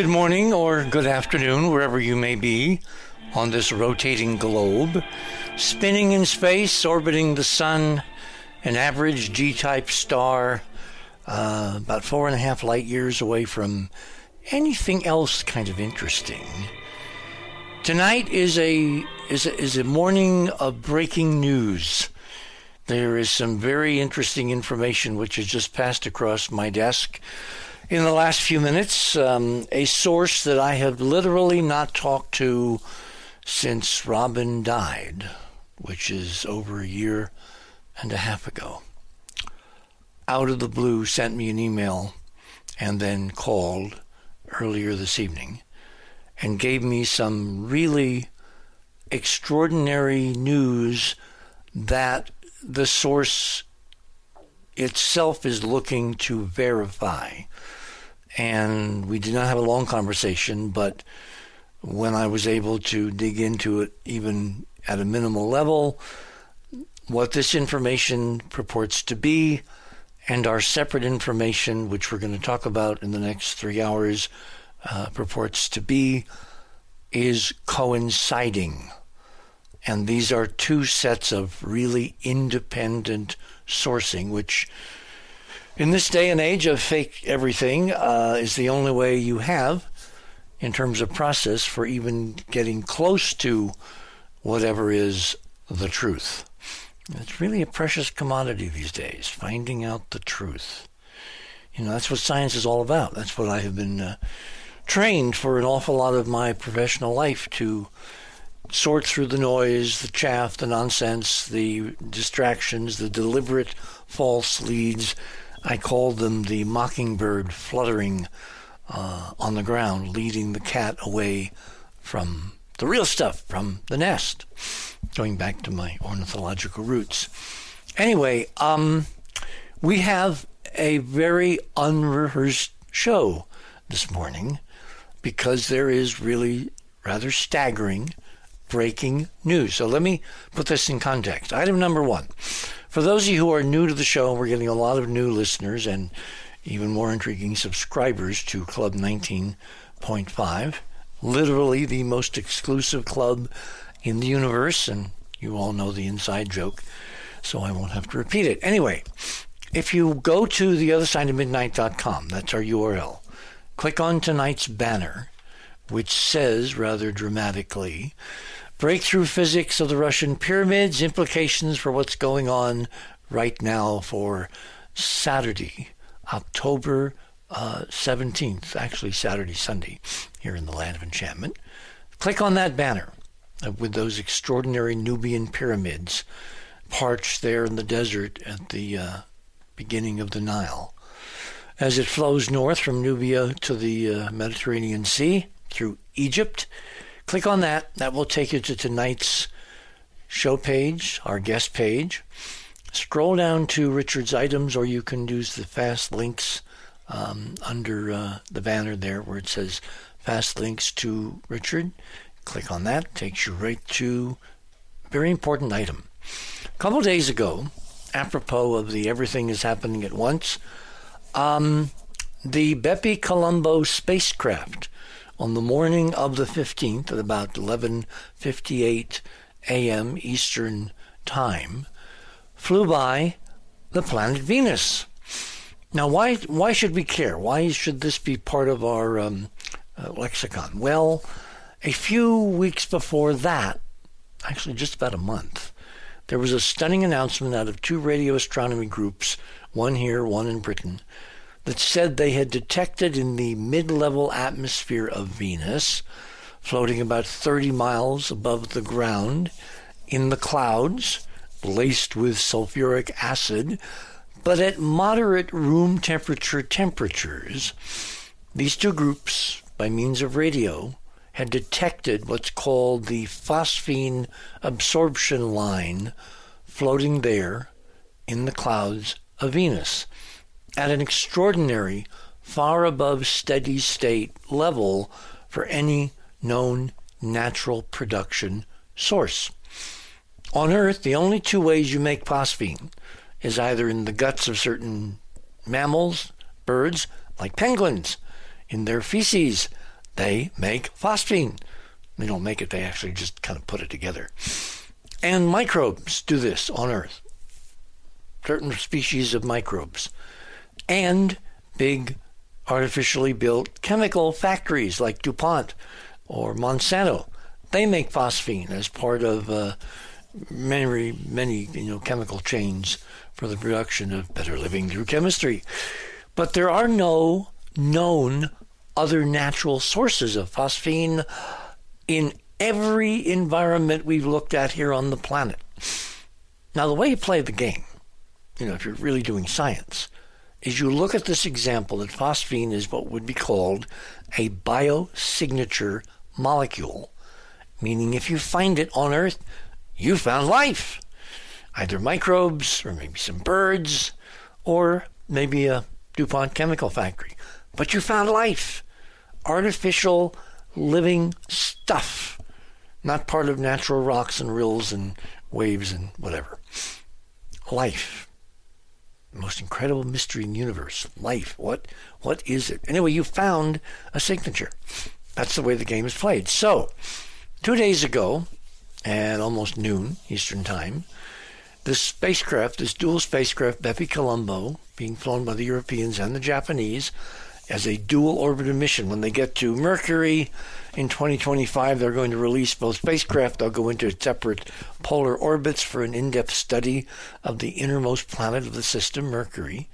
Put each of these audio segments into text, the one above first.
good morning, or good afternoon, wherever you may be on this rotating globe, spinning in space, orbiting the sun, an average G type star, uh, about four and a half light years away from anything else kind of interesting. Tonight is a is a, is a morning of breaking news. There is some very interesting information which has just passed across my desk in the last few minutes. Um, a source that I have literally not talked to since Robin died, which is over a year and a half ago. Out of the blue, sent me an email and then called earlier this evening and gave me some really extraordinary news that the source itself is looking to verify and we did not have a long conversation, but when I was able to dig into it even at a minimal level, what this information purports to be, and our separate information, which we're going to talk about in the next three hours, uh, purports to be, is coinciding. And these are two sets of really independent sourcing, which in this day and age of fake everything uh, is the only way you have in terms of process for even getting close to whatever is the truth. It's really a precious commodity these days, finding out the truth. You know, that's what science is all about. That's what I have been uh, trained for an awful lot of my professional life to sort through the noise, the chaff, the nonsense, the distractions, the deliberate false leads, I called them the mockingbird fluttering uh, on the ground, leading the cat away from the real stuff, from the nest, going back to my ornithological roots. Anyway, um, we have a very unrehearsed show this morning because there is really rather staggering breaking news. So let me put this in context. Item number one for those of you who are new to the show, we're getting a lot of new listeners and even more intriguing subscribers to Club 19.5, literally the most exclusive club in the universe, and you all know the inside joke, so I won't have to repeat it. Anyway, if you go to the other side of midnight.com, that's our URL, click on tonight's banner, which says rather dramatically, Breakthrough physics of the Russian pyramids, implications for what's going on right now for Saturday, October uh, 17th, actually Saturday, Sunday, here in the land of enchantment. Click on that banner with those extraordinary Nubian pyramids parched there in the desert at the uh, beginning of the Nile. As it flows north from Nubia to the uh, Mediterranean Sea through Egypt, Click on that. That will take you to tonight's show page, our guest page. Scroll down to Richard's items, or you can use the fast links um, under uh, the banner there where it says fast links to Richard. Click on that, takes you right to a very important item. A couple days ago, apropos of the everything is happening at once, um, the Bepi Colombo spacecraft on the morning of the 15th at about 11:58 a.m. Eastern Time flew by the planet Venus. Now, why why should we care? Why should this be part of our um, uh, lexicon? Well, a few weeks before that, actually just about a month, there was a stunning announcement out of two radio astronomy groups, one here, one in Britain, that said they had detected in the mid level atmosphere of Venus, floating about 30 miles above the ground, in the clouds, laced with sulfuric acid, but at moderate room temperature temperatures, these two groups, by means of radio, had detected what's called the phosphine absorption line floating there in the clouds of Venus at an extraordinary, far above steady state level for any known natural production source. On Earth, the only two ways you make phosphine is either in the guts of certain mammals, birds, like penguins, in their feces, they make phosphine. They don't make it, they actually just kind of put it together. And microbes do this on Earth. Certain species of microbes. And big artificially built chemical factories like DuPont or Monsanto. They make phosphine as part of uh, many, many you know, chemical chains for the production of better living through chemistry. But there are no known other natural sources of phosphine in every environment we've looked at here on the planet. Now, the way you play the game, you know, if you're really doing science, is you look at this example that phosphine is what would be called a biosignature molecule, meaning if you find it on Earth, you found life. Either microbes, or maybe some birds, or maybe a DuPont chemical factory. But you found life. Artificial living stuff. Not part of natural rocks and rills and waves and whatever. Life most incredible mystery in the universe. Life. What what is it? Anyway, you found a signature. That's the way the game is played. So, two days ago, at almost noon Eastern Time, this spacecraft, this dual spacecraft, Bepi Colombo, being flown by the Europeans and the Japanese, as a dual orbital mission. When they get to Mercury in 2025, they're going to release both spacecraft. They'll go into separate polar orbits for an in depth study of the innermost planet of the system, Mercury,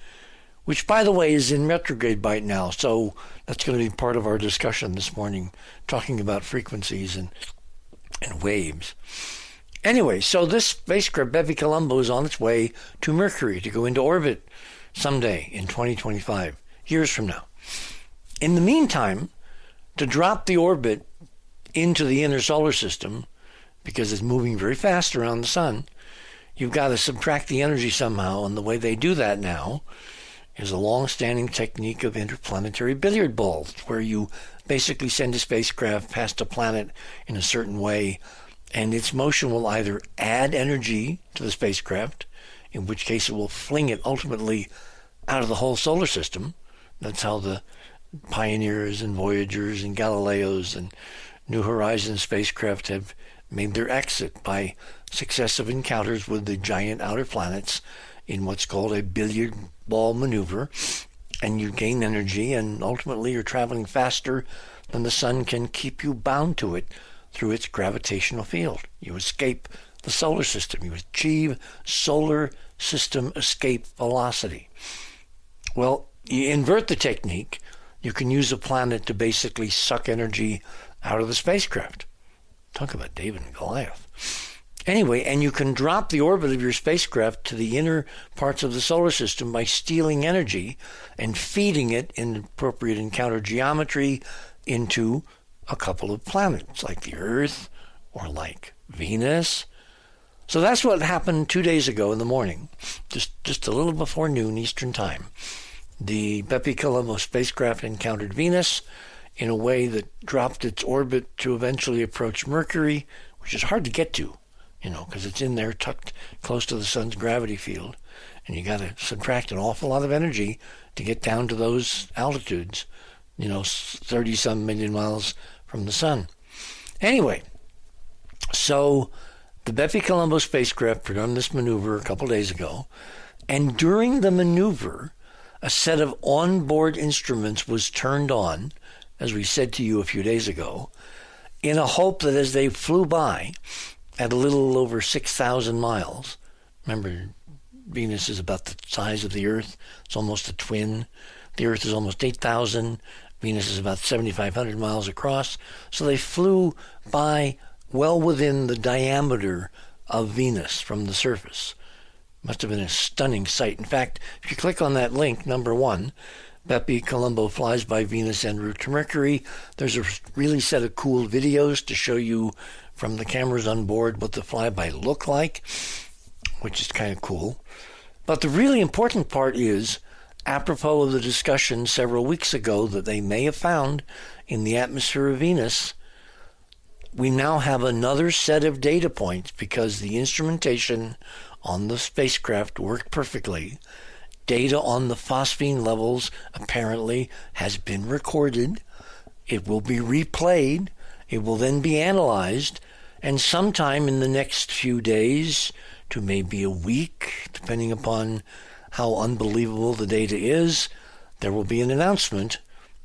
which, by the way, is in retrograde by now. So that's going to be part of our discussion this morning, talking about frequencies and, and waves. Anyway, so this spacecraft, Bepi Colombo, is on its way to Mercury to go into orbit someday in 2025, years from now. In the meantime, to drop the orbit into the inner solar system, because it's moving very fast around the sun, you've got to subtract the energy somehow. And the way they do that now is a long standing technique of interplanetary billiard balls, where you basically send a spacecraft past a planet in a certain way, and its motion will either add energy to the spacecraft, in which case it will fling it ultimately out of the whole solar system. That's how the Pioneers and Voyagers and Galileos and New Horizons spacecraft have made their exit by successive encounters with the giant outer planets in what's called a billiard ball maneuver. And you gain energy, and ultimately you're traveling faster than the sun can keep you bound to it through its gravitational field. You escape the solar system. You achieve solar system escape velocity. Well, you invert the technique you can use a planet to basically suck energy out of the spacecraft. Talk about David and Goliath. Anyway, and you can drop the orbit of your spacecraft to the inner parts of the solar system by stealing energy and feeding it in appropriate encounter geometry into a couple of planets like the Earth or like Venus. So that's what happened two days ago in the morning, just just a little before noon Eastern Time. The Bepi Colombo spacecraft encountered Venus in a way that dropped its orbit to eventually approach Mercury, which is hard to get to, you know, because it's in there tucked close to the sun's gravity field. And you got to subtract an awful lot of energy to get down to those altitudes, you know, 30 some million miles from the sun. Anyway, so the Bepi Colombo spacecraft performed this maneuver a couple days ago, and during the maneuver, a set of onboard instruments was turned on, as we said to you a few days ago, in a hope that as they flew by at a little over 6,000 miles, remember, Venus is about the size of the Earth, it's almost a twin. The Earth is almost 8,000, Venus is about 7,500 miles across. So they flew by well within the diameter of Venus from the surface. Must have been a stunning sight. In fact, if you click on that link, number one, Bepi Colombo flies by Venus en route to Mercury. There's a really set of cool videos to show you from the cameras on board what the flyby looked like, which is kind of cool. But the really important part is, apropos of the discussion several weeks ago that they may have found in the atmosphere of Venus, we now have another set of data points because the instrumentation on the spacecraft worked perfectly. Data on the phosphine levels apparently has been recorded. It will be replayed. It will then be analyzed. And sometime in the next few days to maybe a week, depending upon how unbelievable the data is, there will be an announcement.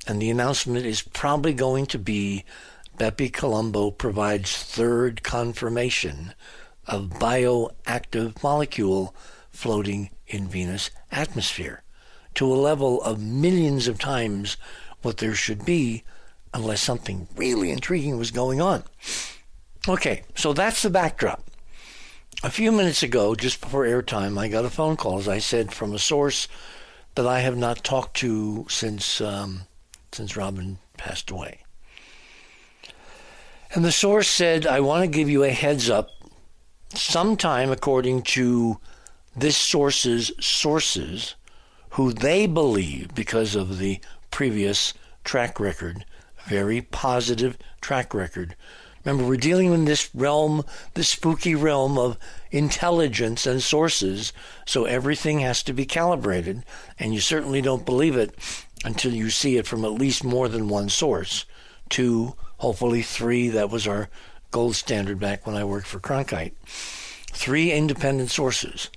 And the announcement is probably going to be Bepi Colombo provides third confirmation of bioactive molecule floating in Venus atmosphere to a level of millions of times what there should be unless something really intriguing was going on. Okay, so that's the backdrop. A few minutes ago, just before airtime, I got a phone call, as I said, from a source that I have not talked to since um, since Robin passed away. And the source said, I want to give you a heads up. Sometime, according to this source's sources, who they believe, because of the previous track record, very positive track record. Remember, we're dealing in this realm, this spooky realm of intelligence and sources, so everything has to be calibrated, and you certainly don't believe it until you see it from at least more than one source. Two, hopefully three. That was our gold standard back when I worked for Cronkite. Three independent sources.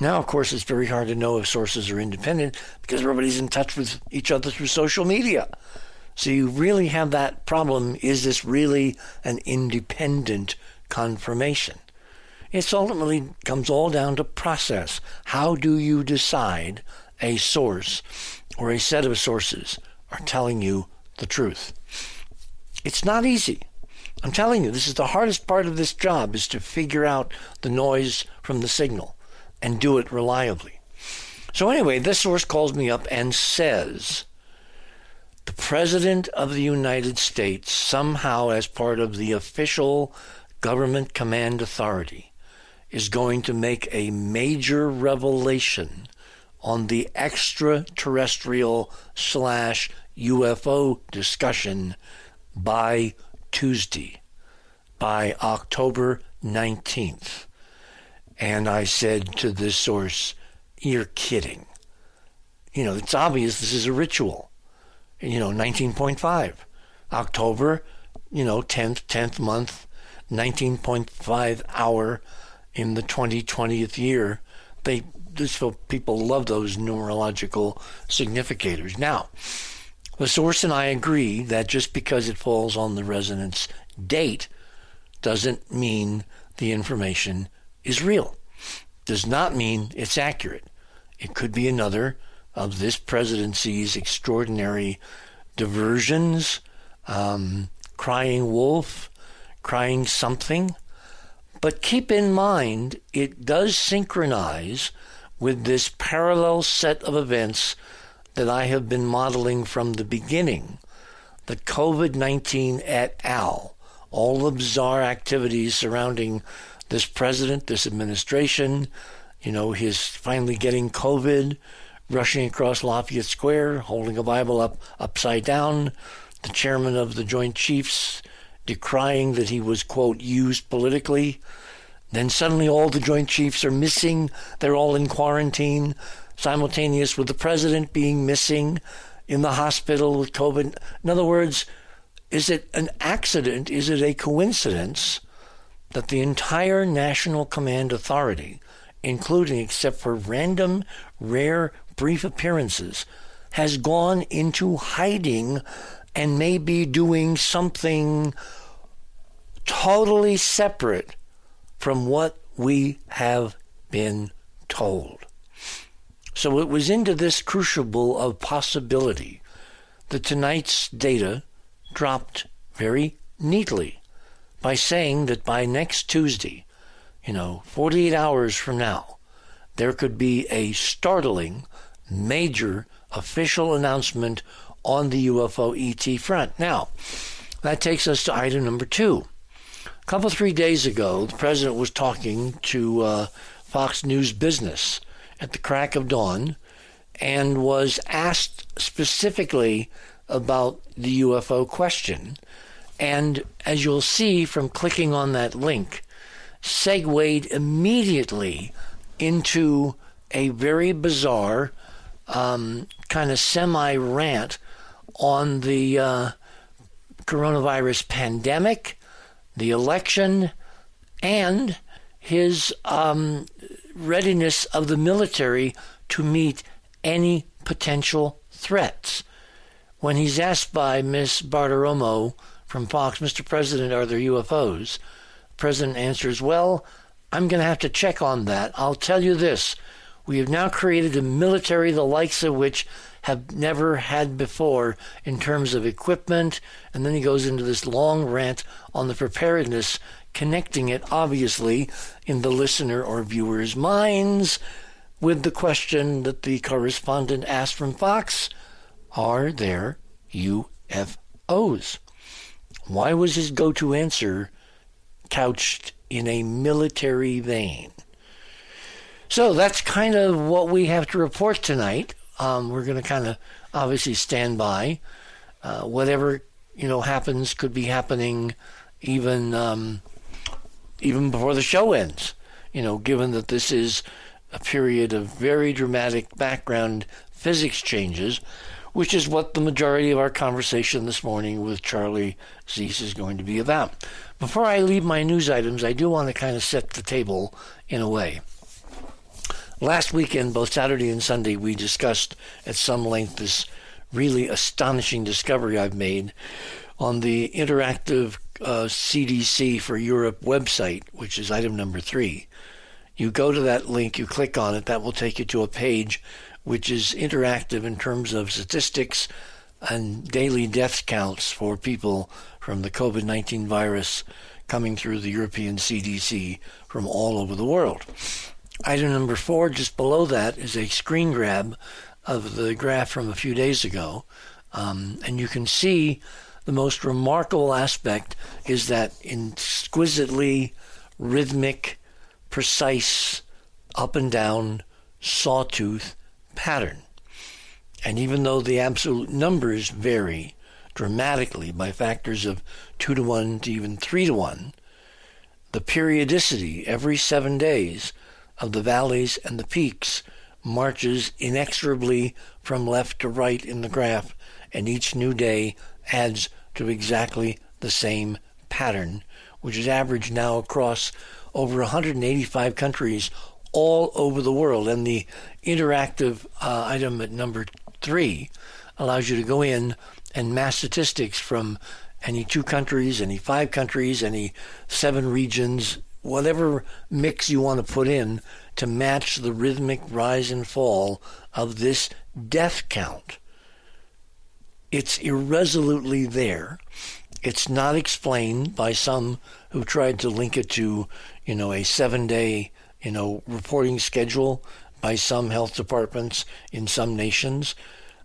Now, of course, it's very hard to know if sources are independent because everybody's in touch with each other through social media. So you really have that problem. Is this really an independent confirmation? It ultimately comes all down to process. How do you decide a source or a set of sources are telling you the truth? It's not easy. I'm telling you, this is the hardest part of this job is to figure out the noise from the signal and do it reliably. So anyway, this source calls me up and says the President of the United States, somehow as part of the official government command authority, is going to make a major revelation on the extraterrestrial slash UFO discussion by Tuesday, by October 19th. And I said to this source, You're kidding. You know, it's obvious this is a ritual. You know, 19.5. October, you know, 10th, 10th month, 19.5 hour in the 2020th year. They, this people love those numerological significators. Now, the source and I agree that just because it falls on the resonance date doesn't mean the information is real. Does not mean it's accurate. It could be another of this presidency's extraordinary diversions, um, crying wolf, crying something. But keep in mind, it does synchronize with this parallel set of events that I have been modeling from the beginning the COVID 19 et al., all the bizarre activities surrounding this president, this administration, you know, his finally getting COVID, rushing across Lafayette Square, holding a Bible up upside down, the chairman of the Joint Chiefs decrying that he was, quote, used politically. Then suddenly all the Joint Chiefs are missing. They're all in quarantine simultaneous with the president being missing in the hospital with COVID. In other words, is it an accident? Is it a coincidence that the entire National Command Authority, including except for random, rare, brief appearances, has gone into hiding and may be doing something totally separate from what we have been told? So it was into this crucible of possibility that tonight's data dropped very neatly by saying that by next Tuesday, you know, 48 hours from now, there could be a startling, major official announcement on the UFO ET front. Now, that takes us to item number two. A couple, three days ago, the president was talking to uh, Fox News Business at the crack of dawn and was asked specifically about the UFO question. And as you'll see from clicking on that link, segued immediately into a very bizarre um, kind of semi rant on the uh, coronavirus pandemic, the election, and his um, readiness of the military to meet any potential threats. When he's asked by Ms. Bartiromo from Fox, Mr. President, are there UFOs? The president answers, Well, I'm going to have to check on that. I'll tell you this. We have now created a military the likes of which have never had before in terms of equipment. And then he goes into this long rant on the preparedness, connecting it obviously in the listener or viewer's minds with the question that the correspondent asked from Fox Are there UFOs? Why was his go to answer couched in a military vein? So that's kind of what we have to report tonight. Um, we're going to kind of obviously stand by. Uh, whatever you know happens could be happening even um, even before the show ends. You know, given that this is a period of very dramatic background physics changes, which is what the majority of our conversation this morning with Charlie Ziese is going to be about. Before I leave my news items, I do want to kind of set the table in a way. Last weekend, both Saturday and Sunday, we discussed at some length this really astonishing discovery I've made on the interactive uh, CDC for Europe website, which is item number three. You go to that link, you click on it, that will take you to a page which is interactive in terms of statistics and daily death counts for people from the COVID 19 virus coming through the European CDC from all over the world. Item number four, just below that, is a screen grab of the graph from a few days ago. Um, and you can see the most remarkable aspect is that exquisitely rhythmic, precise, up and down sawtooth pattern. And even though the absolute numbers vary dramatically by factors of 2 to 1 to even 3 to 1, the periodicity every seven days of the valleys and the peaks marches inexorably from left to right in the graph, and each new day adds to exactly the same pattern, which is averaged now across over 185 countries all over the world. And the interactive uh, item at number three allows you to go in and mass statistics from any two countries, any five countries, any seven regions, whatever mix you want to put in to match the rhythmic rise and fall of this death count. It's irresolutely there. It's not explained by some who tried to link it to, you know, a seven day, you know, reporting schedule by some health departments in some nations.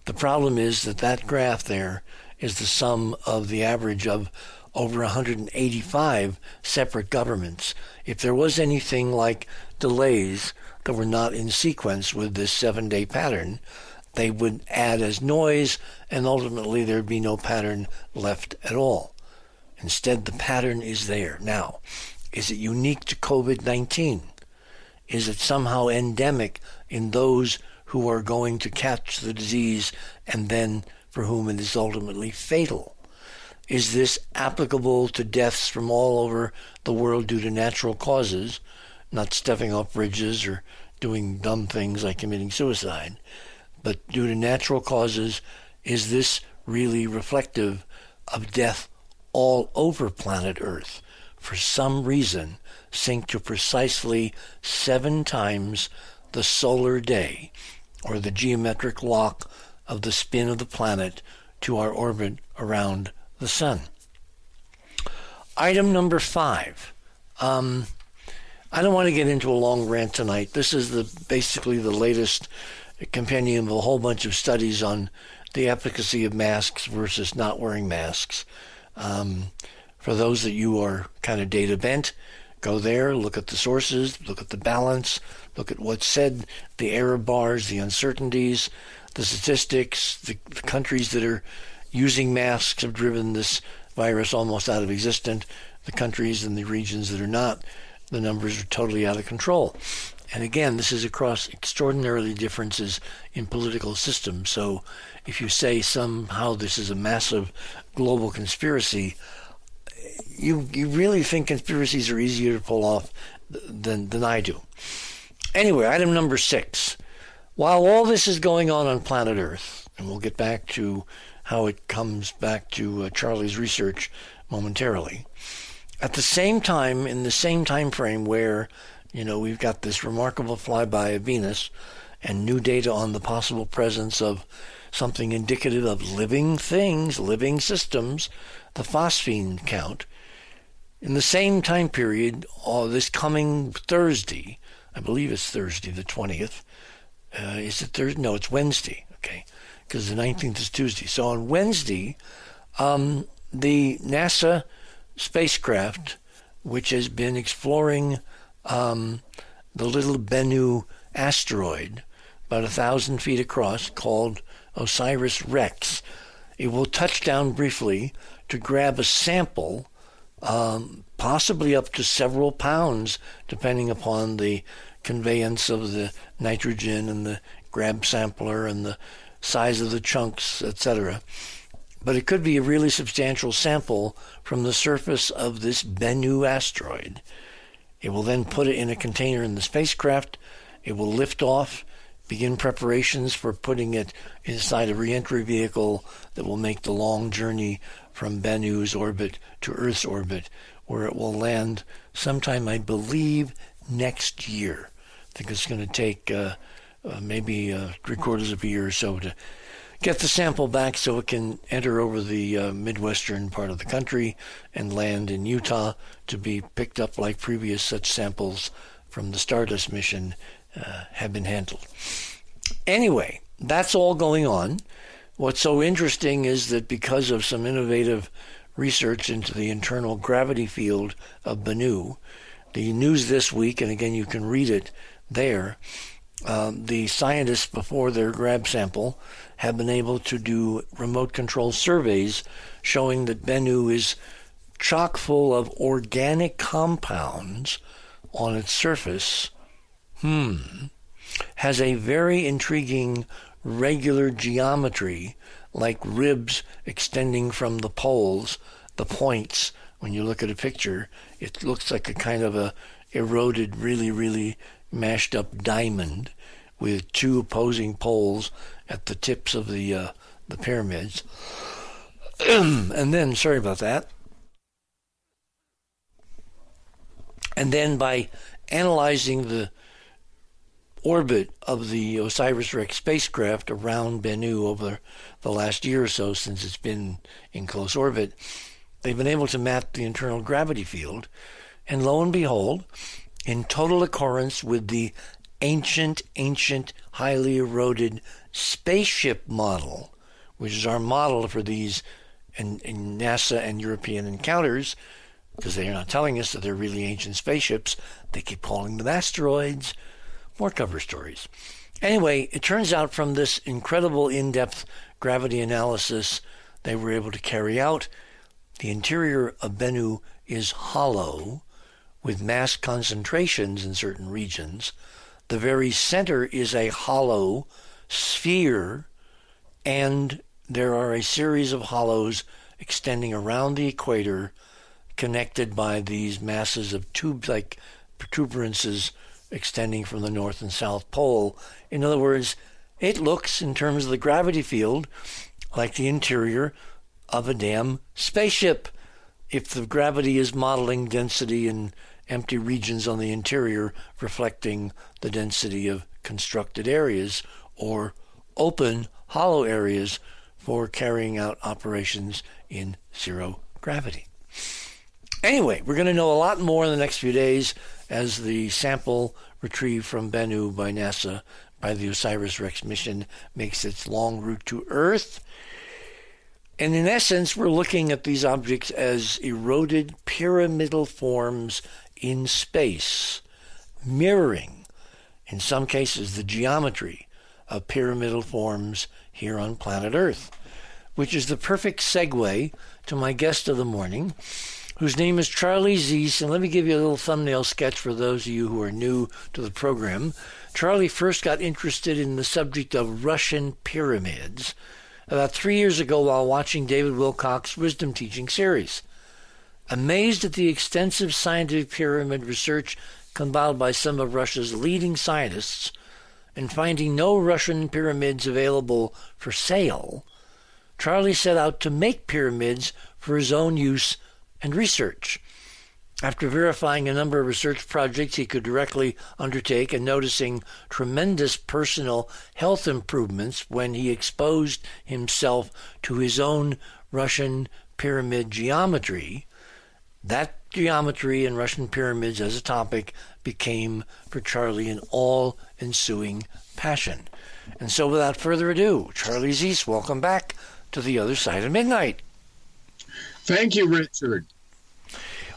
The problem is that that graph there is the sum of the average of over 185 separate governments. If there was anything like delays that were not in sequence with this seven day pattern, they would add as noise, and ultimately there'd be no pattern left at all. Instead, the pattern is there. Now, is it unique to COVID 19? Is it somehow endemic in those who are going to catch the disease and then for whom it is ultimately fatal? Is this applicable to deaths from all over the world due to natural causes, not stepping off bridges or doing dumb things like committing suicide, but due to natural causes? Is this really reflective of death all over planet Earth? For some reason, sync to precisely seven times the solar day, or the geometric lock of the spin of the planet to our orbit around the sun. Item number five. Um, I don't want to get into a long rant tonight. This is the basically the latest compendium of a whole bunch of studies on the efficacy of masks versus not wearing masks. Um, for those that you are kind of data bent, go there, look at the sources, look at the balance, look at what's said, the error bars, the uncertainties, the statistics, the, the countries that are using masks have driven this virus almost out of existence. The countries and the regions that are not, the numbers are totally out of control. And again, this is across extraordinarily differences in political systems. So if you say somehow this is a massive global conspiracy, you you really think conspiracies are easier to pull off than than I do. Anyway, item number six. While all this is going on on planet Earth, and we'll get back to how it comes back to uh, Charlie's research momentarily. At the same time, in the same time frame where you know we've got this remarkable flyby of Venus and new data on the possible presence of something indicative of living things, living systems, the phosphine count. In the same time period, uh, this coming Thursday, I believe it's Thursday, the 20th. Uh, is it Thursday? No, it's Wednesday, okay, because the 19th is Tuesday. So on Wednesday, um, the NASA spacecraft, which has been exploring um, the little Bennu asteroid, about a thousand feet across, called OSIRIS REx, it will touch down briefly to grab a sample um, possibly up to several pounds, depending upon the conveyance of the nitrogen and the grab sampler and the size of the chunks, etc. But it could be a really substantial sample from the surface of this Bennu asteroid. It will then put it in a container in the spacecraft. It will lift off, begin preparations for putting it inside a reentry vehicle that will make the long journey from Bennu's orbit to Earth's orbit, where it will land sometime, I believe, next year. I think it's going to take uh, uh, maybe uh, three quarters of a year or so to get the sample back so it can enter over the uh, midwestern part of the country and land in Utah to be picked up like previous such samples from the Stardust mission uh, have been handled. Anyway, that's all going on. What's so interesting is that because of some innovative research into the internal gravity field of Bennu, the news this week, and again you can read it there, uh, the scientists before their grab sample have been able to do remote control surveys showing that Bennu is chock full of organic compounds on its surface. Hmm. Has a very intriguing regular geometry like ribs extending from the poles, the points. When you look at a picture, it looks like a kind of a eroded, really, really mashed up diamond with two opposing poles at the tips of the uh, the pyramids. and then, sorry about that. And then by analyzing the orbit of the OSIRIS-REx spacecraft around Bennu over the last year or so since it's been in close orbit, they've been able to map the internal gravity field, and lo and behold, in total accordance with the ancient, ancient, highly eroded spaceship model, which is our model for these NASA and European encounters, because they're not telling us that they're really ancient spaceships. They keep calling them asteroids more cover stories. Anyway, it turns out from this incredible in depth gravity analysis they were able to carry out, the interior of Bennu is hollow with mass concentrations in certain regions. The very center is a hollow sphere, and there are a series of hollows extending around the equator connected by these masses of tube like protuberances extending from the North and South Pole. In other words, it looks, in terms of the gravity field, like the interior of a damn spaceship. If the gravity is modeling density in empty regions on the interior, reflecting the density of constructed areas, or open, hollow areas for carrying out operations in zero gravity. Anyway, we're going to know a lot more in the next few days as the sample retrieved from Bennu by NASA by the OSIRIS REx mission makes its long route to Earth. And in essence, we're looking at these objects as eroded pyramidal forms in space, mirroring, in some cases, the geometry of pyramidal forms here on planet Earth, which is the perfect segue to my guest of the morning, whose name is Charlie Ziese. And let me give you a little thumbnail sketch for those of you who are new to the program. Charlie first got interested in the subject of Russian pyramids about three years ago while watching David Wilcock's wisdom teaching series. Amazed at the extensive scientific pyramid research compiled by some of Russia's leading scientists, and finding no Russian pyramids available for sale, Charlie set out to make pyramids for his own use and research. After verifying a number of research projects he could directly undertake and noticing tremendous personal health improvements when he exposed himself to his own Russian pyramid geometry, that geometry and Russian pyramids as a topic became for Charlie an all ensuing passion. And so, without further ado, Charlie Ziese, welcome back to the other side of midnight. Thank you, Richard.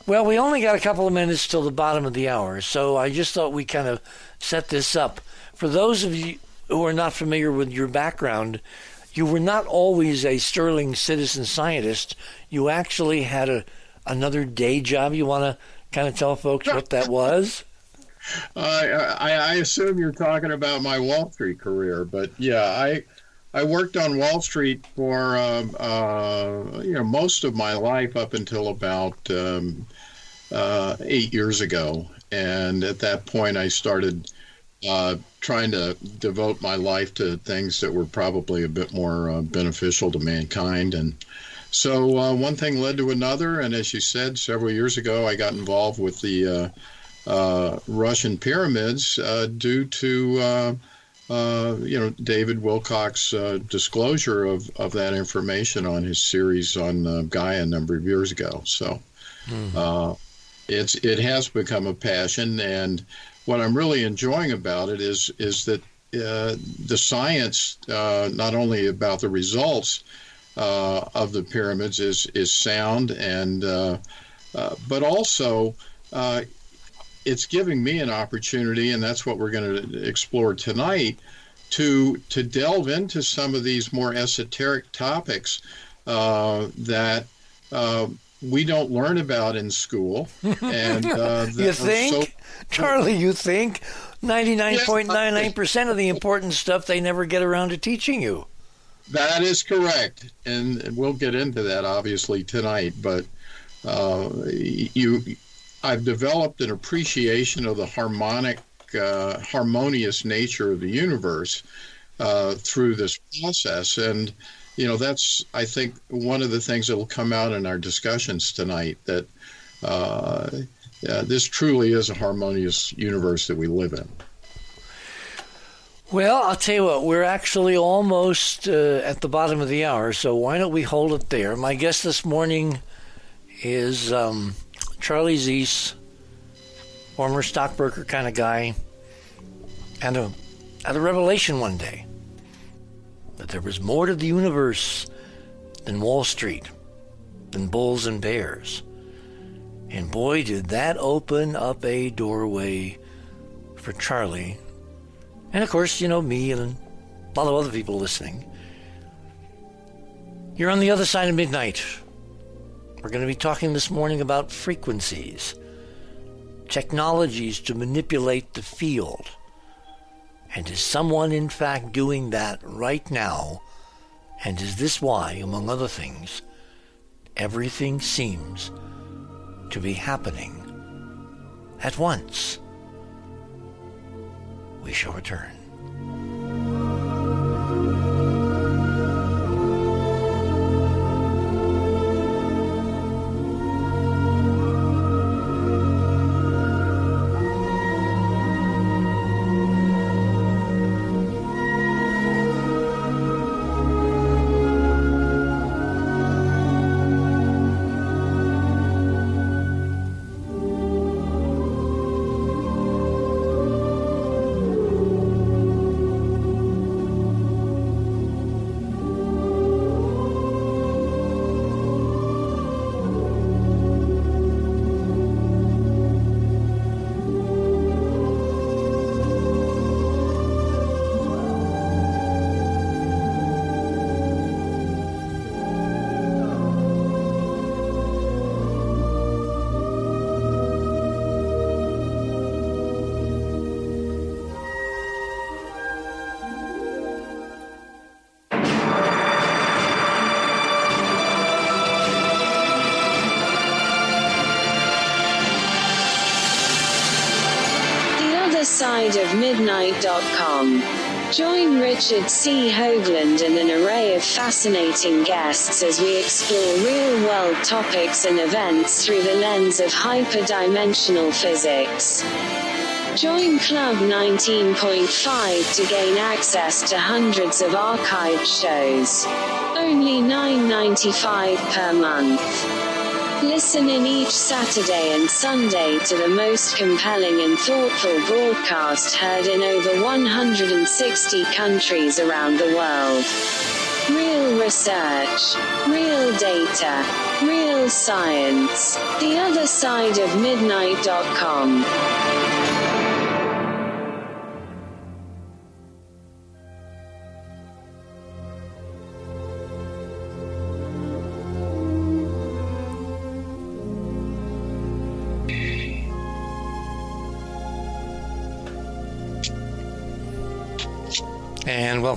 Well, we only got a couple of minutes till the bottom of the hour, so I just thought we kind of set this up. For those of you who are not familiar with your background, you were not always a sterling citizen scientist. You actually had a another day job. You want to kind of tell folks what that was? Uh, I, I assume you're talking about my Wall Street career, but yeah, I I worked on Wall Street for um, uh, you know most of my life up until about um, uh, eight years ago, and at that point I started uh, trying to devote my life to things that were probably a bit more uh, beneficial to mankind and. So uh, one thing led to another, and as you said, several years ago, I got involved with the uh, Russian pyramids due to uh, you know, David Wilcock's uh, disclosure of, of that information on his series on uh, Gaia a number of years ago. So mm-hmm. It's it has become a passion, and what I'm really enjoying about it is is that uh, the science, not only about the results of the pyramids, is is sound, and but also it's giving me an opportunity, and that's what we're going to explore tonight, to to delve into some of these more esoteric topics uh, that uh, we don't learn about in school. And uh, you think, so- Charlie? You think? 99.99% of the important stuff they never get around to teaching you. That is correct. And we'll get into that obviously tonight. But uh, you I've developed an appreciation of the harmonic, uh, harmonious nature of the universe uh, through this process. And, you know, that's, I think, one of the things that will come out in our discussions tonight that uh, this truly is a harmonious universe that we live in. Well, I'll tell you what, we're actually almost uh, at the bottom of the hour, so why don't we hold it there? My guest this morning is. Um, Charlie Ziese, former stockbroker kind of guy, had a, had a revelation one day that there was more to the universe than Wall Street, than bulls and bears. And boy, did that open up a doorway for Charlie. And of course, you know, me and a lot of other people listening. You're on the other side of midnight. We're going to be talking this morning about frequencies, technologies to manipulate the field. And is someone, in fact, doing that right now? And is this why, among other things, everything seems to be happening at once? We shall return. Richard C. Hoagland and an array of fascinating guests as we explore real world topics and events through the lens of hyperdimensional physics. Join Club 19.5 to gain access to hundreds of archived shows. Only $9.95 per month. Listen in each Saturday and Sunday to the most compelling and thoughtful broadcast heard in over 160 countries around the world. Real research, real data, real science. The other side of midnight.com.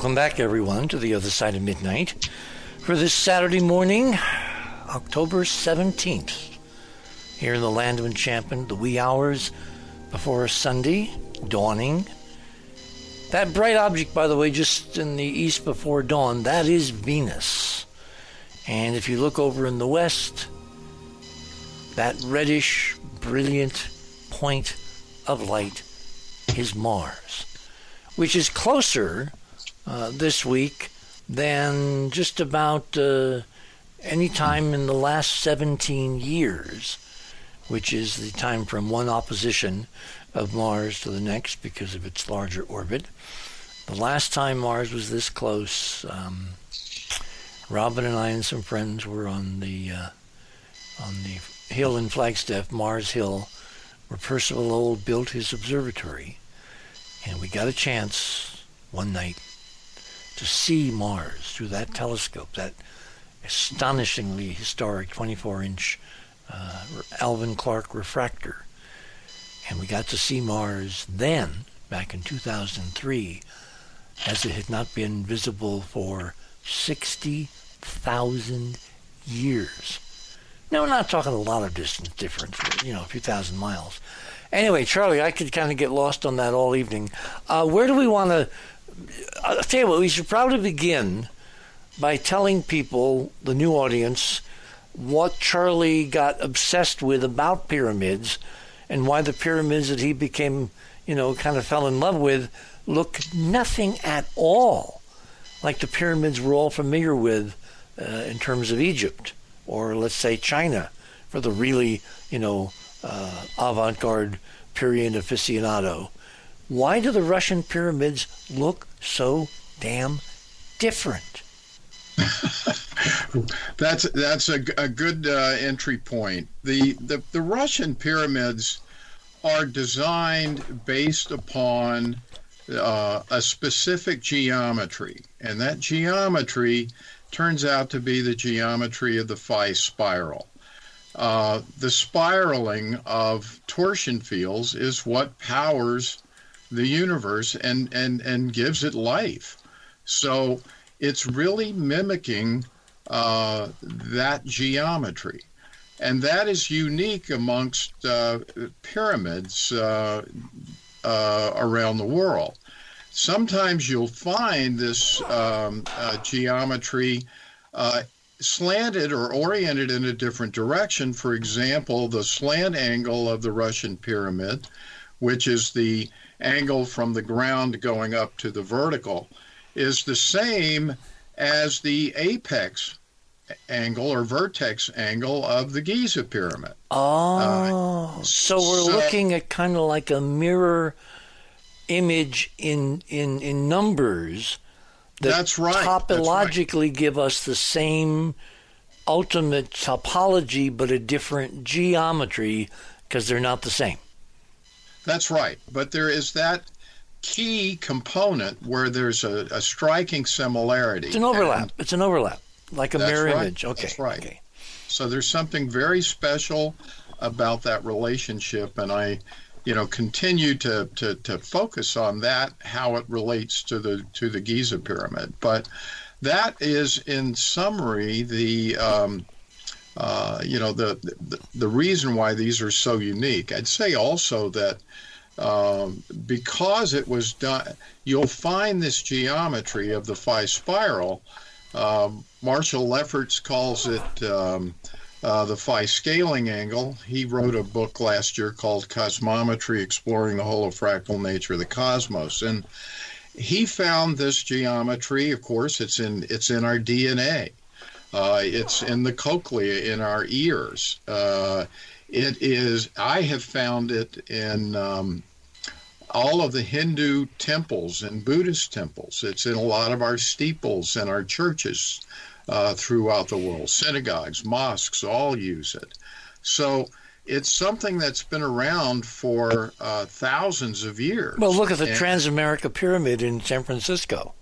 welcome back, everyone, to the other side of midnight for this Saturday morning, October 17th, here in the land of enchantment, the wee hours before Sunday, dawning. That bright object, by the way, just in the east before dawn, that is Venus. And if you look over in the west, that reddish, brilliant point of light is Mars, which is closer uh, this week than just about uh, any time in the last 17 years, which is the time from one opposition of Mars to the next because of its larger orbit. The last time Mars was this close, um, Robin and I and some friends were on the uh, on the hill in Flagstaff, Mars Hill, where Percival Lowell built his observatory, and we got a chance one night to see Mars through that telescope, that astonishingly historic 24 inch uh, Alvan Clark refractor. And we got to see Mars then, back in 2003, as it had not been visible for 60,000 years. Now, we're not talking a lot of distance difference, you know, a few thousand miles. Anyway, Charlie, I could kind of get lost on that all evening. Uh, where do we want to I'll tell you what, we should probably begin by telling people, the new audience, what Charlie got obsessed with about pyramids and why the pyramids that he became, you know, kind of fell in love with look nothing at all like the pyramids we're all familiar with uh, in terms of Egypt or, let's say, China for the really, you know, uh, avant garde period aficionado. Why do the Russian pyramids look so damn different? that's that's a, a good uh, entry point. The, the the Russian pyramids are designed based upon uh, a specific geometry, and that geometry turns out to be the geometry of the phi spiral. Uh, the spiraling of torsion fields is what powers the universe and and and gives it life. So it's really mimicking uh, that geometry, and that is unique amongst uh, pyramids uh, uh around the world. Sometimes you'll find this um, uh, geometry uh, slanted or oriented in a different direction. For example, the slant angle of the Russian pyramid, which is the angle from the ground going up to the vertical is the same as the apex angle or vertex angle of the Giza pyramid. Oh, uh, so we're so, looking at kind of like a mirror image in in in numbers. That that's right. Topologically, right. give us the same ultimate topology, but a different geometry because they're not the same. That's right. But there is that key component where there's a, a striking similarity. It's an overlap. And it's an overlap, like a mirror right. image. Okay. That's right. Okay. So there's something very special about that relationship, and I, you know, continue to, to, to focus on that, how it relates to the to the Giza pyramid. But that is, in summary, the um, uh, you know the, the the reason why these are so unique. I'd say also that um, because it was done. You'll find this geometry of the phi spiral. Um, Marshall Lefferts calls it um, uh, the phi scaling angle. He wrote a book last year called Cosmometry Exploring the Holofractal Nature of the Cosmos. And he found this geometry, of course, it's in, it's in our DNA. Uh, it's in the cochlea in our ears. Uh, it is, I have found it in um, all of the Hindu temples and Buddhist temples. It's in a lot of our steeples and our churches uh, throughout the world. Synagogues, mosques all use it. So it's something that's been around for uh, thousands of years. Well, look at the and, Transamerica Pyramid in San Francisco.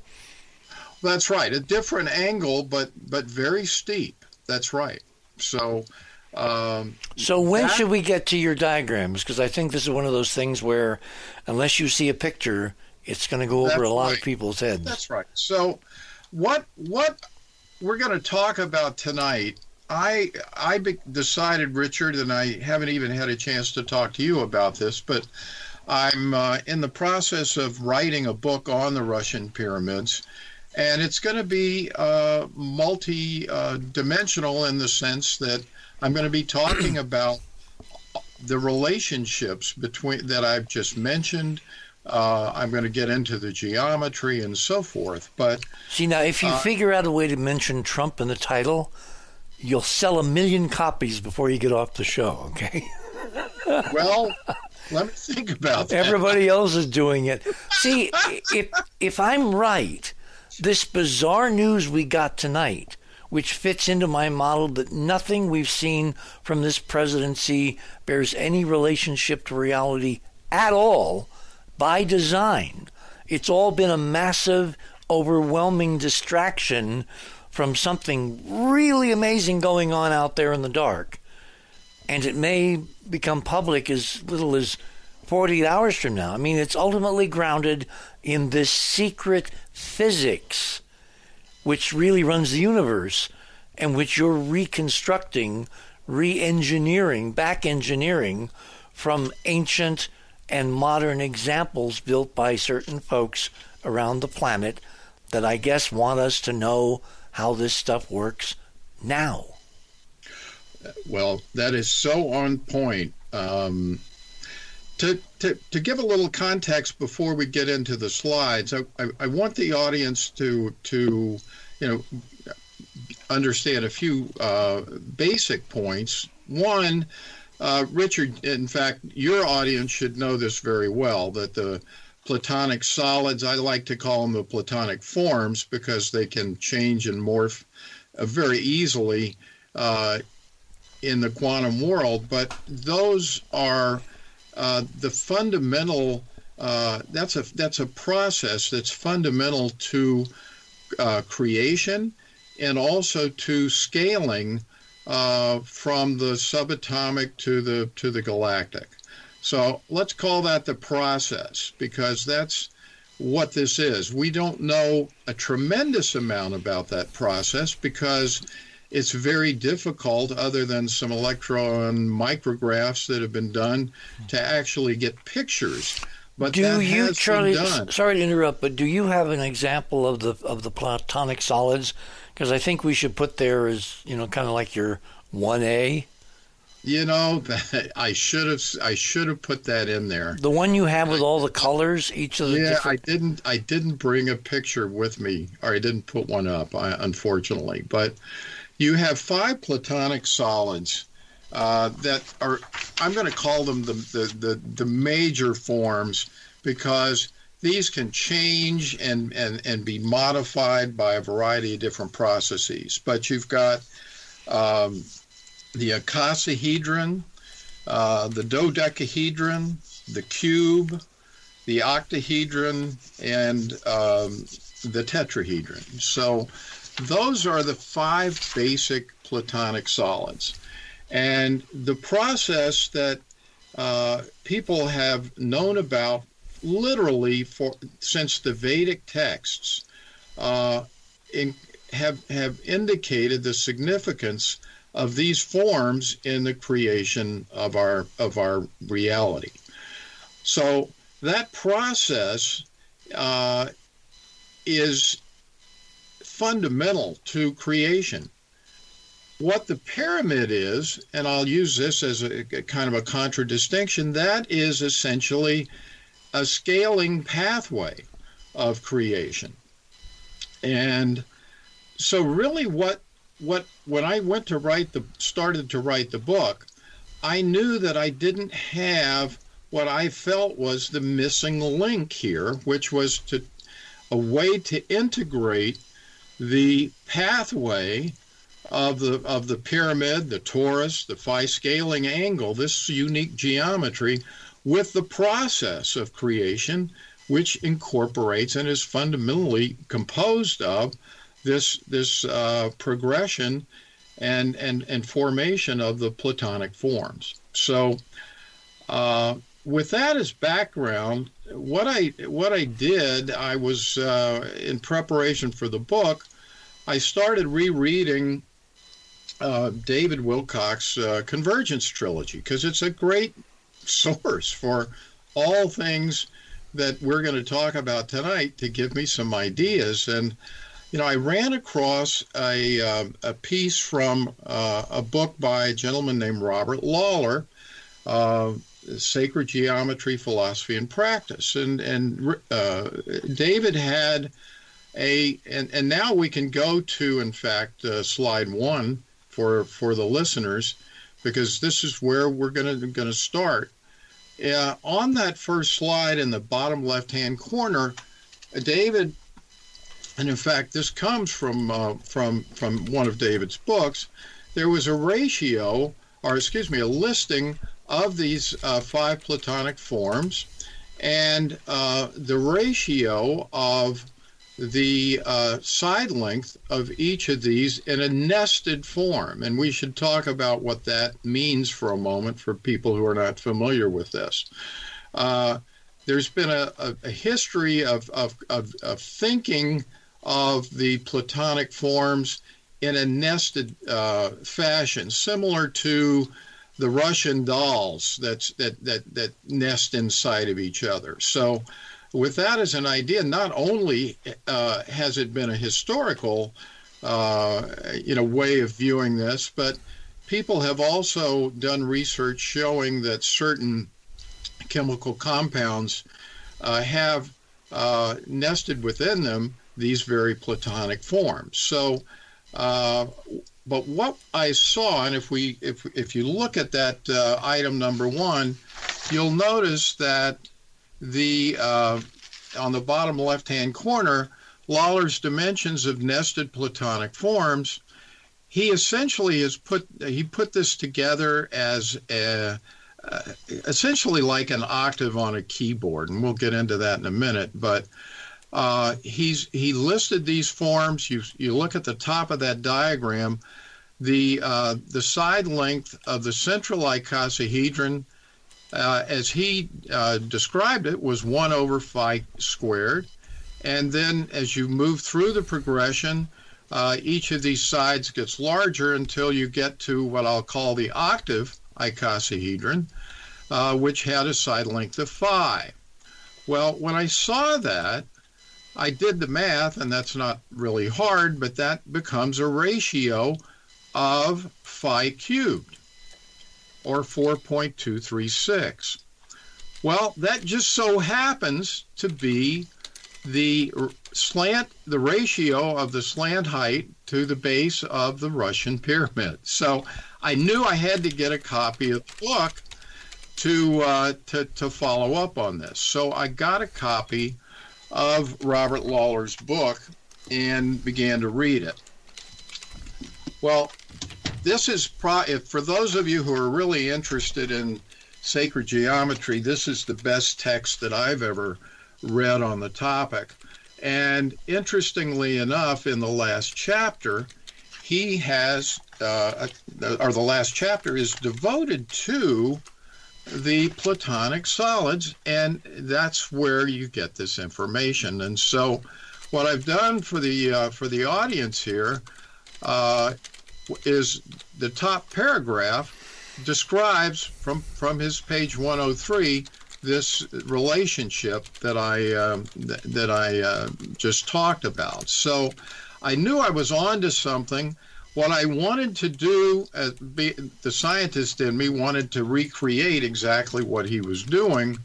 That's right. A different angle, but but very steep. That's right. So. Um, so when that, should we get to your diagrams? Because I think this is one of those things where, unless you see a picture, it's going to go over a lot right. of people's heads. That's right. So, what what we're going to talk about tonight. I I be- decided, Richard, and I haven't even had a chance to talk to you about this, but I'm uh, in the process of writing a book on the Russian pyramids, and it's going to be uh, multi-dimensional in the sense that I'm going to be talking about the relationships between that I've just mentioned uh, I'm going to get into the geometry and so forth. But see now, if you uh, figure out a way to mention Trump in the title, you'll sell a million copies before you get off the show. Okay. well, let me think about that. Everybody else is doing it. See, if if I'm right, this bizarre news we got tonight, which fits into my model that nothing we've seen from this presidency bears any relationship to reality at all by design. It's all been a massive, overwhelming distraction from something really amazing going on out there in the dark. And it may become public as little as 48 hours from now. I mean, it's ultimately grounded in this secret physics which really runs the universe and which you're reconstructing, re engineering, back engineering from ancient and modern examples built by certain folks around the planet that I guess want us to know how this stuff works now. Well, that is so on point. Um, to, to, to give a little context before we get into the slides, I, I, I want the audience to to you know understand a few uh, basic points. One, uh, Richard, in fact, your audience should know this very well that the platonic solids, I like to call them the platonic forms because they can change and morph uh, very easily uh, in the quantum world, but those are uh, the fundamental. Uh, that's a that's a process that's fundamental to uh, creation and also to scaling uh, from the subatomic to the to the galactic. So let's call that the process because that's what this is. We don't know a tremendous amount about that process because it's very difficult, other than some electron micrographs that have been done, to actually get pictures. But do you, Charlie? Sorry to interrupt, but do you have an example of the of the platonic solids because I think we should put there as you know, kind of like your one A. You know, I should have I should have put that in there. The one you have with all the colors, each of the yeah. Different... I didn't I didn't bring a picture with me, or I didn't put one up, unfortunately. But you have five platonic solids uh, that are I'm going to call them the, the the the major forms because these can change and, and, and be modified by a variety of different processes. But you've got um, the icosahedron, uh, the dodecahedron, the cube, the octahedron, and um, the tetrahedron. So those are the five basic platonic solids. And the process that uh, people have known about literally for since the Vedic texts uh, in, have have indicated the significance of these forms in the creation of our of our reality. So that process uh, is fundamental to creation. What the pyramid is, and I'll use this as a, a kind of a contradistinction, that is essentially a scaling pathway of creation. And so really what what when I went to write the started to write the book, I knew that I didn't have what I felt was the missing link here, which was to a way to integrate the pathway of the of the pyramid, the torus, the phi scaling angle, this unique geometry, with the process of creation, which incorporates and is fundamentally composed of this this uh, progression and, and and formation of the Platonic forms. So, uh, with that as background, what I what I did, I was uh, in preparation for the book. I started rereading uh, David Wilcock's uh, Convergence trilogy because it's a great source for all things that we're going to talk about tonight to give me some ideas. And you know, I ran across a, uh, a piece from uh, a book by a gentleman named Robert Lawlor, uh, Sacred Geometry, Philosophy, and Practice. And, and uh, David had a, and, and now we can go to, in fact, uh, slide one for, for the listeners, because this is where we're going to going to start. Uh, on that first slide in the bottom left hand corner, David and in fact, this comes from uh, from from one of David's books. There was a ratio, or excuse me, a listing of these uh, five Platonic forms, and uh, the ratio of the uh, side length of each of these in a nested form. And we should talk about what that means for a moment for people who are not familiar with this. Uh, there's been a, a, a history of, of, of, of thinking of the Platonic forms in a nested uh, fashion, similar to the Russian dolls that's, that, that, that nest inside of each other. So, with that as an idea, not only uh, has it been a historical uh, you know, way of viewing this, but people have also done research showing that certain chemical compounds uh, have uh, nested within them these very Platonic forms. So, uh, but what I saw, and if we if if you look at that uh, item number one, you'll notice that the uh, on the bottom left-hand corner, Lawlor's dimensions of nested Platonic forms. He essentially has put he put this together as a, uh, essentially like an octave on a keyboard, and we'll get into that in a minute. But uh, he's he listed these forms. You you look at the top of that diagram, the uh, the side length of the central icosahedron, uh, as he uh, described it, was one over phi squared, and then as you move through the progression, uh, each of these sides gets larger until you get to what I'll call the octave icosahedron, uh, which had a side length of phi. Well, when I saw that, I did the math, and that's not really hard, but that becomes a ratio of phi cubed, or 4.236. Well, that just so happens to be the slant, the ratio of the slant height to the base of the Russian pyramid. So I knew I had to get a copy of the book to uh, to, to follow up on this. So I got a copy of Robert Lawlor's book and began to read it. Well, this is pro- if for those of you who are really interested in sacred geometry, this is the best text that I've ever read on the topic. And interestingly enough, in the last chapter, he has, uh, or the last chapter is devoted to the Platonic solids, and that's where you get this information. And so, what I've done for the uh, for the audience here uh, is the top paragraph describes from from his page 103 this relationship that I uh, th- that I uh, just talked about. So I knew I was onto something. What I wanted to do, uh, be, the scientist in me wanted to recreate exactly what he was doing,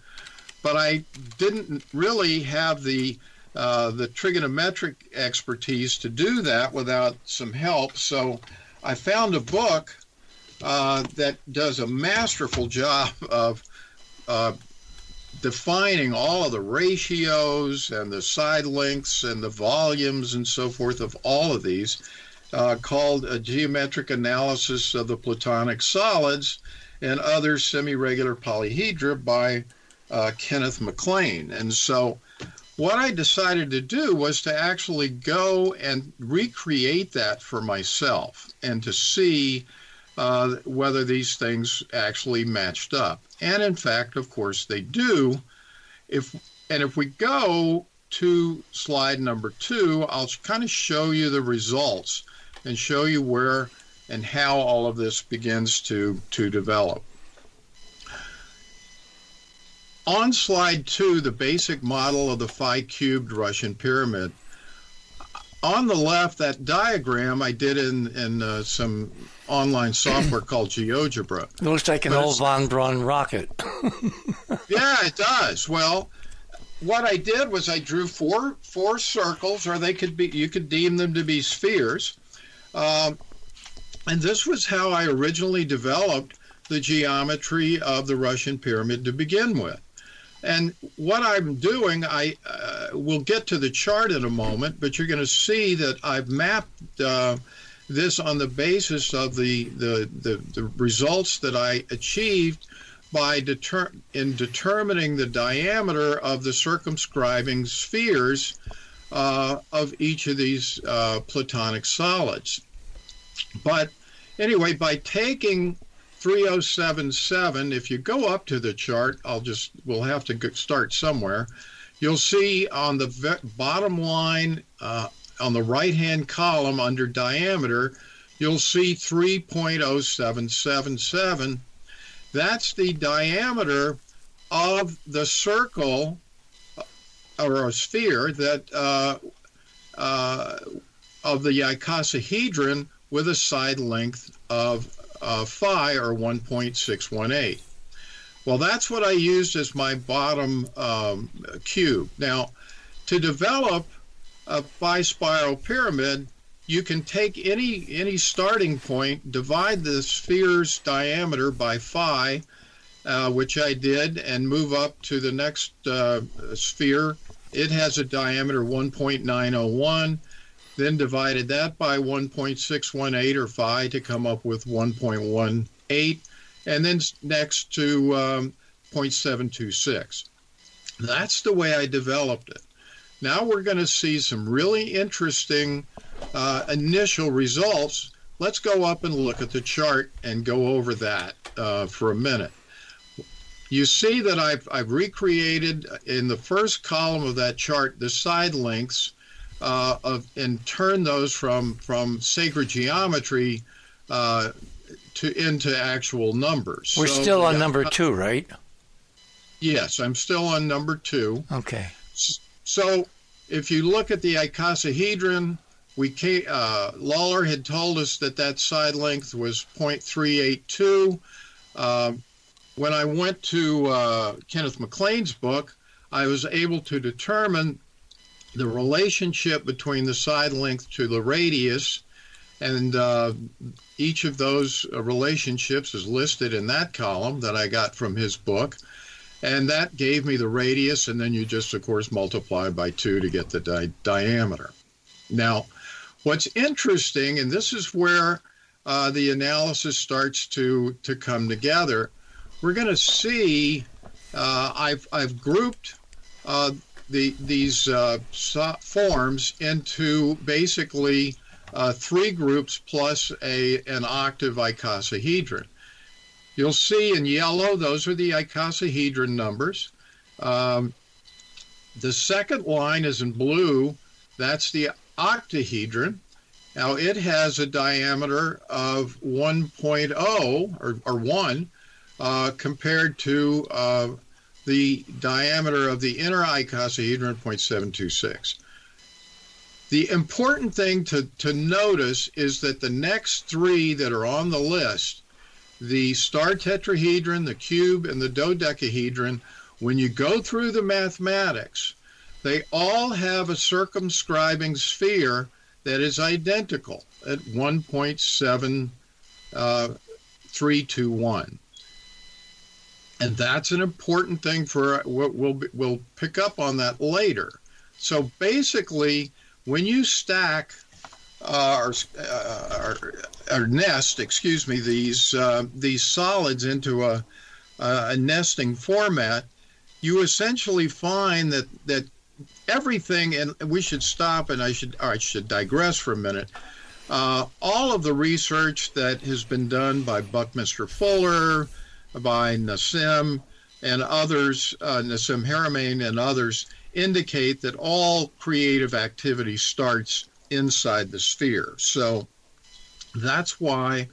but I didn't really have the uh, the trigonometric expertise to do that without some help. So I found a book uh, that does a masterful job of uh, defining all of the ratios and the side lengths and the volumes and so forth of all of these, uh, called a geometric analysis of the Platonic solids and other semi-regular polyhedra by uh, Kenneth MacLean. And so what I decided to do was to actually go and recreate that for myself and to see uh, whether these things actually matched up. And in fact, of course, they do. If and if we go to slide number two, I'll kind of show you the results and show you where and how all of this begins to to develop. On slide two, the basic model of the phi cubed Russian pyramid. On the left, that diagram I did in, in uh, some online software called GeoGebra. It looks like an but old von Braun rocket. yeah, it does. Well, what I did was I drew four four circles, or they could be you could deem them to be spheres, um, and this was how I originally developed the geometry of the Russian pyramid to begin with. And what I'm doing, I uh, will get to the chart in a moment, but you're going to see that I've mapped. Uh, this on the basis of the, the, the, the results that I achieved by deter- in determining the diameter of the circumscribing spheres uh, of each of these uh, platonic solids. But anyway, by taking 3077, if you go up to the chart, I'll just, we'll have to start somewhere. You'll see on the bottom line uh, on the right hand column under diameter, you'll see 3.0777. That's the diameter of the circle or a sphere that uh, uh, of the icosahedron with a side length of uh, phi or 1.618. Well, that's what I used as my bottom um, cube. Now, to develop a phi spiral pyramid, you can take any any starting point, divide the sphere's diameter by phi, uh, which I did, and move up to the next uh, sphere. It has a diameter 1.901. Then divided that by 1.618 or phi to come up with 1.18, and then next to um, 0.726. That's the way I developed it. Now we're going to see some really interesting uh, initial results. Let's go up and look at the chart and go over that uh, for a minute. You see that I've, I've recreated in the first column of that chart the side lengths uh, of, and turned those from, from sacred geometry uh, to into actual numbers. We're so still on number two, right? Yes, I'm still on number two. Okay. So if you look at the icosahedron, we came, uh, Lawlor had told us that that side length was 0.382. Uh, when I went to uh, Kenneth MacLean's book, I was able to determine the relationship between the side length to the radius, and uh, each of those uh, relationships is listed in that column that I got from his book. And that gave me the radius, and then you just, of course, multiply by two to get the di- diameter. Now, what's interesting, and this is where uh, the analysis starts to, to come together, we're going to see uh, I've, I've grouped uh, the, these uh, forms into basically uh, three groups plus a, an octave icosahedron. You'll see in yellow, those are the icosahedron numbers. Um, the second line is in blue, that's the octahedron. Now it has a diameter of 1.0 or, or 1 uh, compared to uh, the diameter of the inner icosahedron 0.726. The important thing to, to notice is that the next three that are on the list, the star tetrahedron, the cube, and the dodecahedron, when you go through the mathematics, they all have a circumscribing sphere that is identical at 1.7321. And that's an important thing for we'll, we'll pick up on that later. So basically, when you stack uh, or, uh, or, or, nest, excuse me, these uh, these solids into a, a nesting format, you essentially find that that everything, and we should stop, and I should I should digress for a minute. Uh, all of the research that has been done by Buckminster Fuller, by Nassim, and others, uh, Nassim Haramein and others, indicate that all creative activity starts inside the sphere. So that's why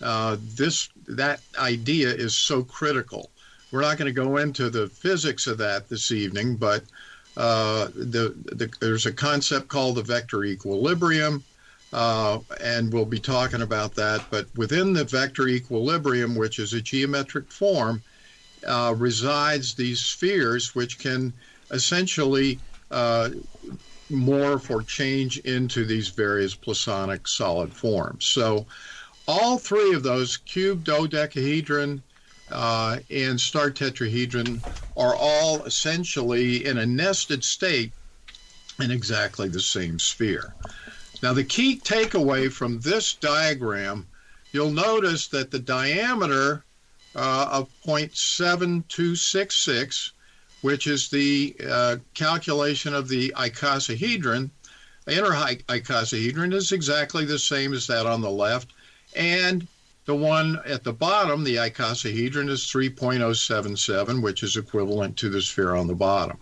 uh, this that idea is so critical. We're not going to go into the physics of that this evening, but uh, the, the, there's a concept called the vector equilibrium, uh, and we'll be talking about that. But within the vector equilibrium, which is a geometric form, uh, resides these spheres, which can essentially uh, morph or change into these various Platonic solid forms. So, all three of those cube, dodecahedron, uh, and star tetrahedron are all essentially in a nested state in exactly the same sphere. Now, the key takeaway from this diagram, you'll notice that the diameter uh, of 0.7266, which is the uh, calculation of the icosahedron, the inner icosahedron is exactly the same as that on the left, and the one at the bottom, the icosahedron, is 3.077, which is equivalent to the sphere on the bottom.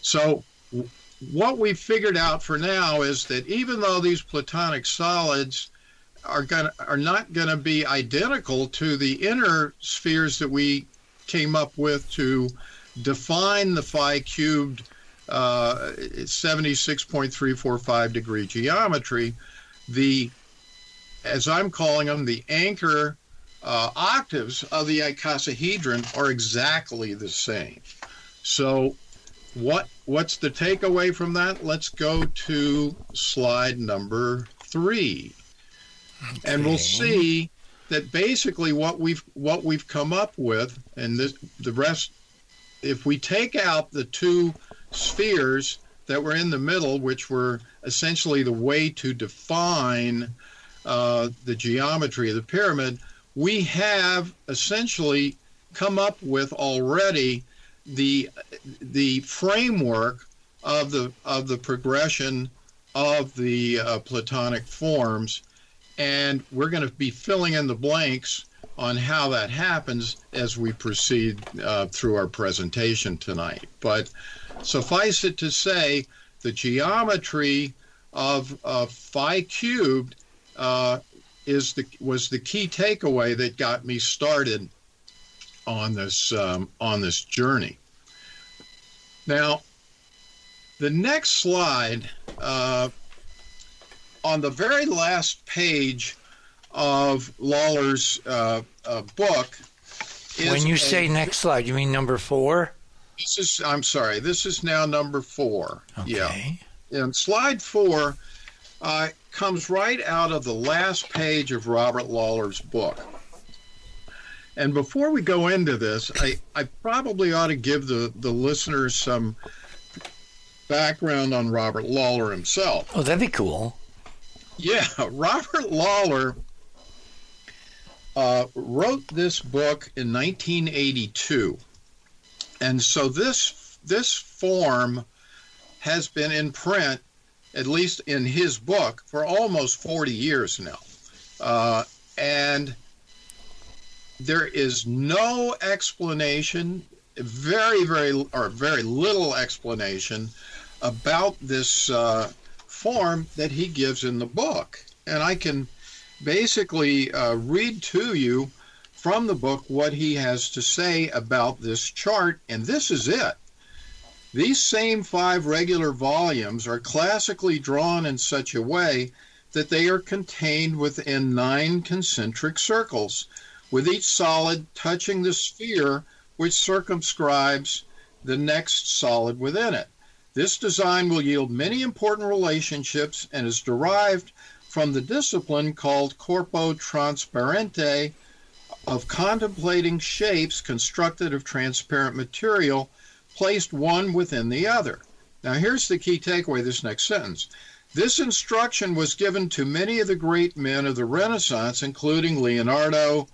So, what we've figured out for now is that even though these platonic solids are going are not going to be identical to the inner spheres that we came up with to define the phi cubed uh, 76.345 degree geometry, the as I'm calling them, the anchor uh, octaves of the icosahedron are exactly the same. So, what what's the takeaway from that? Let's go to slide number three, okay. and we'll see that basically what we've what we've come up with, and this, the rest, if we take out the two spheres that were in the middle, which were essentially the way to define uh, the geometry of the pyramid, we have essentially come up with already the the framework of the of the progression of the uh, Platonic forms, and we're going to be filling in the blanks on how that happens as we proceed uh, through our presentation tonight. But suffice it to say, the geometry of, phi cubed uh, is the was the key takeaway that got me started on this um, on this journey. Now, the next slide uh, on the very last page of Lawlor's uh, uh, book. when you a, say next slide, you mean number four? This is. I'm sorry. This is now number four. Okay. Yeah. And slide four uh, comes right out of the last page of Robert Lawlor's book. And before we go into this, I, I probably ought to give the, the listeners some background on Robert Lawlor himself. Oh, that'd be cool. Yeah, Robert Lawlor uh, wrote this book in 1982. And so this this form has been in print at least in his book, for almost 40 years now. Uh, and there is no explanation, very, very, or very little explanation about this uh, form that he gives in the book. And I can basically uh, read to you from the book what he has to say about this chart, and this is it. These same five regular volumes are classically drawn in such a way that they are contained within nine concentric circles, with each solid touching the sphere which circumscribes the next solid within it. This design will yield many important relationships and is derived from the discipline called corpo transparente of contemplating shapes constructed of transparent material placed one within the other. Now, here's the key takeaway this next sentence. This instruction was given to many of the great men of the Renaissance, including Leonardo,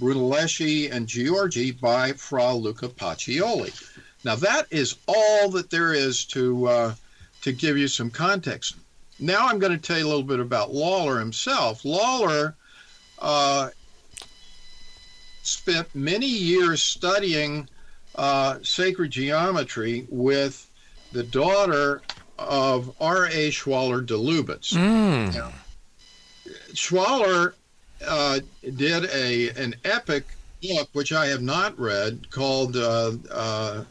Brunelleschi, and Giorgi by Fra Luca Pacioli. Now, that is all that there is to, uh, to give you some context. Now, I'm going to tell you a little bit about Lawlor himself. Lawlor uh, spent many years studying uh, sacred geometry with the daughter of R.A. Schwaller de Lubicz. Mm. Now, Schwaller uh, did a an epic book, which I have not read, called uh, uh,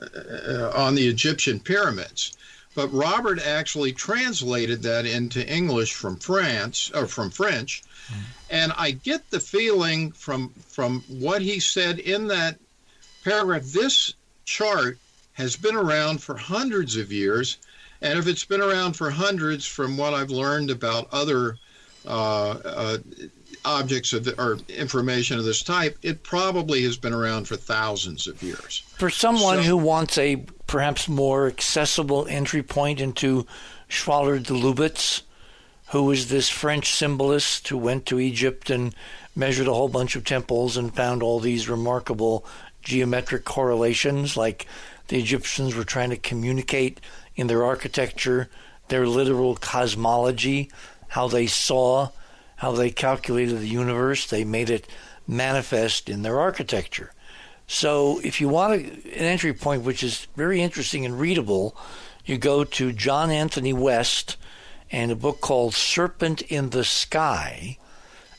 On the Egyptian Pyramids. But Robert actually translated that into English from France or from French, mm. and I get the feeling from from what he said in that paragraph. This chart has been around for hundreds of years, and if it's been around for hundreds, from what I've learned about other uh, uh, objects of the, or information of this type, it probably has been around for thousands of years. For someone so, who wants a perhaps more accessible entry point into Schwaller de Lubicz, who was this French symbolist who went to Egypt and measured a whole bunch of temples and found all these remarkable geometric correlations, like the Egyptians were trying to communicate in their architecture their literal cosmology, how they saw, how they calculated the universe. They made it manifest in their architecture. So, if you want a, an entry point which is very interesting and readable, you go to John Anthony West and a book called Serpent in the Sky,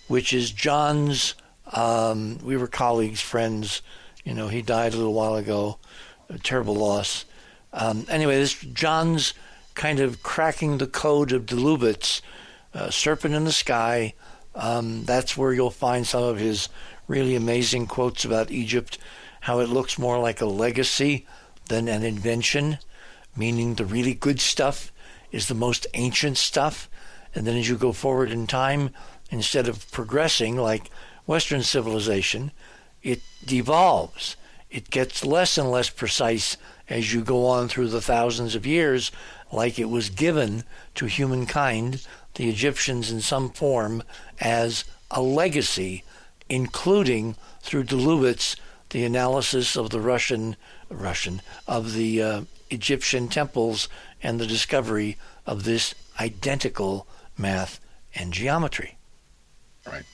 which is John's. Um, we were colleagues, friends you know, he died a little while ago. A terrible loss. Um, anyway, this John's kind of cracking the code of de Lubicz, uh, Serpent in the Sky. Um, that's where you'll find some of his really amazing quotes about Egypt, how it looks more like a legacy than an invention, meaning the really good stuff is the most ancient stuff. And then as you go forward in time, instead of progressing like Western civilization, it devolves. It gets less and less precise as you go on through the thousands of years, like it was given to humankind, the Egyptians in some form, as a legacy, including through de Lubicz, the analysis of the Russian, Russian, of the uh, Egyptian temples and the discovery of this identical math and geometry. Right.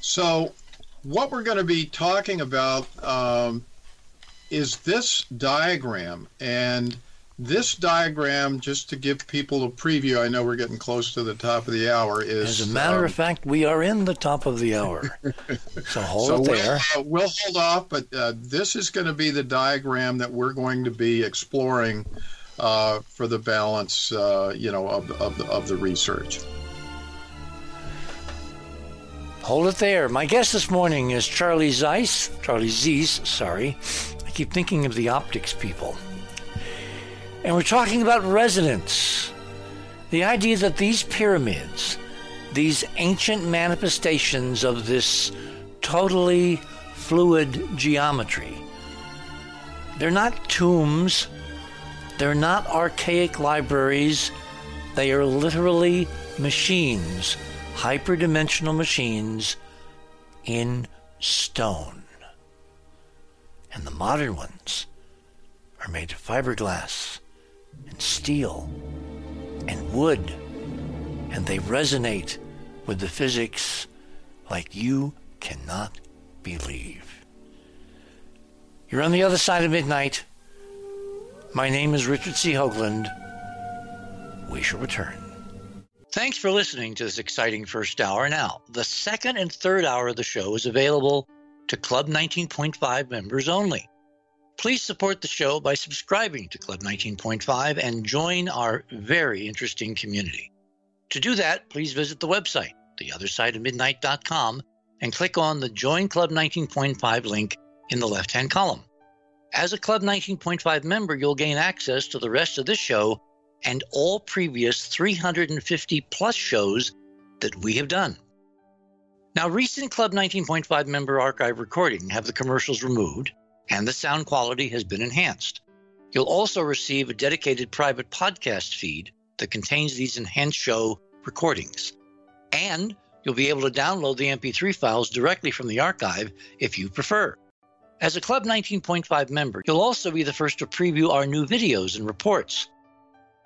So, what we're going to be talking about um, is this diagram. And this diagram, just to give people a preview, I know we're getting close to the top of the hour. Is as a matter um, of fact, we are in the top of the hour. so hold so it there. We'll, uh, we'll hold off, but uh, this is going to be the diagram that we're going to be exploring uh, for the balance, uh, you know, of, of, of the research. Hold it there. My guest this morning is Charlie Zeiss, Charlie Ziese, sorry. I keep thinking of the optics people. And we're talking about resonance. The idea that these pyramids, these ancient manifestations of this totally fluid geometry, they're not tombs, they're not archaic libraries, they are literally machines hyperdimensional machines in stone. And the modern ones are made of fiberglass steel and wood, and they resonate with the physics like you cannot believe. You're on the other side of midnight. My name is Richard C. Hoagland. We shall return. Thanks for listening to this exciting first hour. Now, the second and third hour of the show is available to Club 19.5 members only. Please support the show by subscribing to Club 19.5 and join our very interesting community. To do that, please visit the website, theothersideofmidnight.com, and click on the Join Club 19.5 link in the left hand column. As a Club 19.5 member, you'll gain access to the rest of this show and all previous 350 plus shows that we have done. Now, recent Club 19.5 member archive recording have the commercials removed and the sound quality has been enhanced. You'll also receive a dedicated private podcast feed that contains these enhanced show recordings. And you'll be able to download the MP3 files directly from the archive if you prefer. As a Club 19.5 member, you'll also be the first to preview our new videos and reports.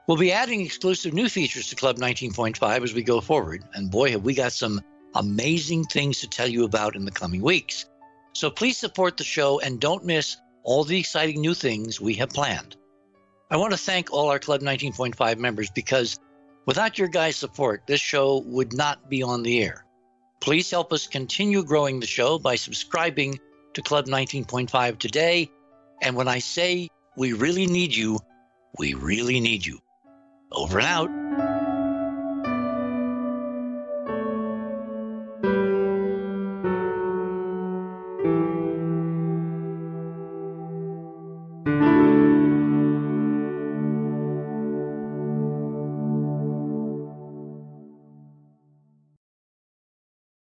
We'll be adding exclusive new features to Club 19.5 as we go forward, and boy, have we got some amazing things to tell you about in the coming weeks. So please support the show and don't miss all the exciting new things we have planned. I want to thank all our Club 19.5 members because without your guys' support, this show would not be on the air. Please help us continue growing the show by subscribing to Club 19.5 today. And when I say we really need you, we really need you. Over and out.